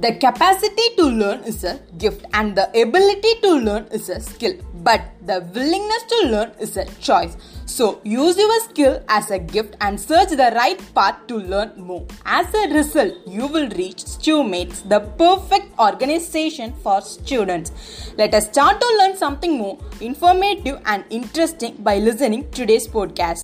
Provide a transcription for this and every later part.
The capacity to learn is a gift and the ability to learn is a skill. But the willingness to learn is a choice. So use your skill as a gift and search the right path to learn more. As a result, you will reach StuMates, the perfect organization for students. Let us start to learn something more informative and interesting by listening today's podcast.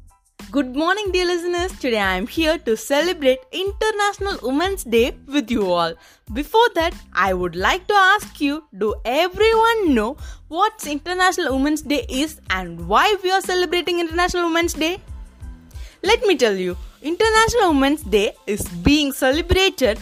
Good morning, dear listeners. Today I am here to celebrate International Women's Day with you all. Before that, I would like to ask you do everyone know what International Women's Day is and why we are celebrating International Women's Day? Let me tell you, International Women's Day is being celebrated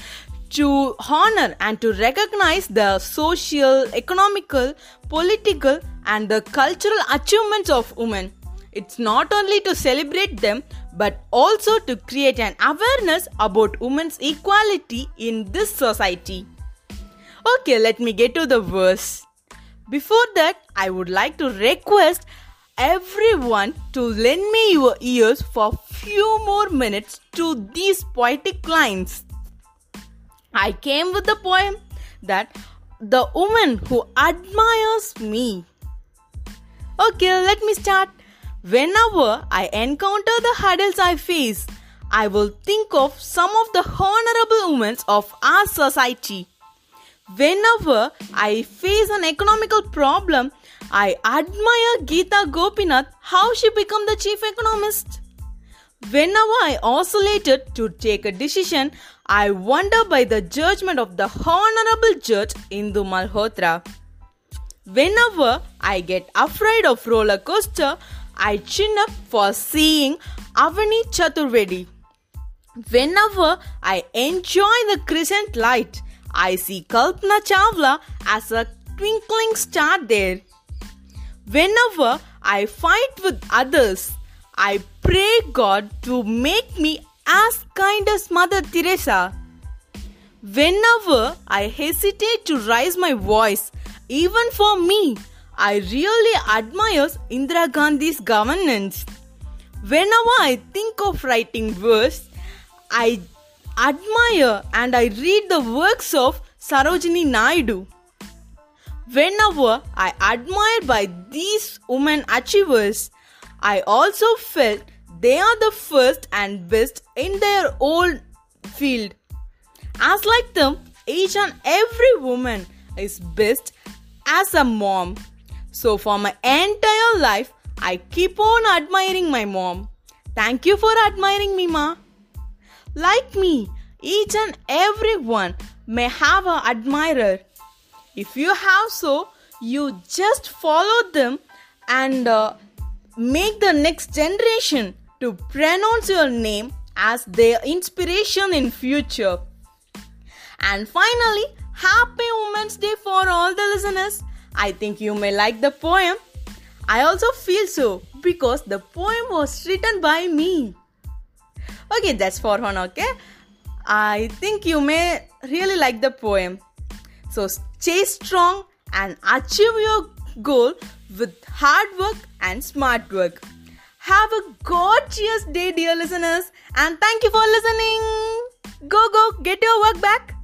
to honor and to recognize the social, economical, political, and the cultural achievements of women. It's not only to celebrate them but also to create an awareness about women's equality in this society. Okay, let me get to the verse. Before that, I would like to request everyone to lend me your ears for few more minutes to these poetic lines. I came with the poem that the woman who admires me. Okay, let me start. Whenever I encounter the hurdles I face, I will think of some of the honorable women of our society. Whenever I face an economical problem, I admire Geeta Gopinath how she became the chief economist. Whenever I oscillated to take a decision, I wonder by the judgment of the honorable judge Indu Malhotra. Whenever I get afraid of roller coaster, I chin up for seeing Avani Chaturvedi. Whenever I enjoy the crescent light, I see Kalpana Chawla as a twinkling star there. Whenever I fight with others, I pray God to make me as kind as Mother Teresa. Whenever I hesitate to raise my voice, even for me, I really admire Indira Gandhi's governance. Whenever I think of writing verse, I admire and I read the works of Sarojini Naidu. Whenever I admire by these women achievers, I also felt they are the first and best in their own field. As like them, each and every woman is best as a mom. So for my entire life, I keep on admiring my mom. Thank you for admiring me, ma. Like me, each and every one may have an admirer. If you have so, you just follow them and uh, make the next generation to pronounce your name as their inspiration in future. And finally, happy Women's Day for all the listeners. I think you may like the poem. I also feel so because the poem was written by me. Okay, that's for one, okay? I think you may really like the poem. So stay strong and achieve your goal with hard work and smart work. Have a gorgeous day, dear listeners, and thank you for listening. Go, go, get your work back.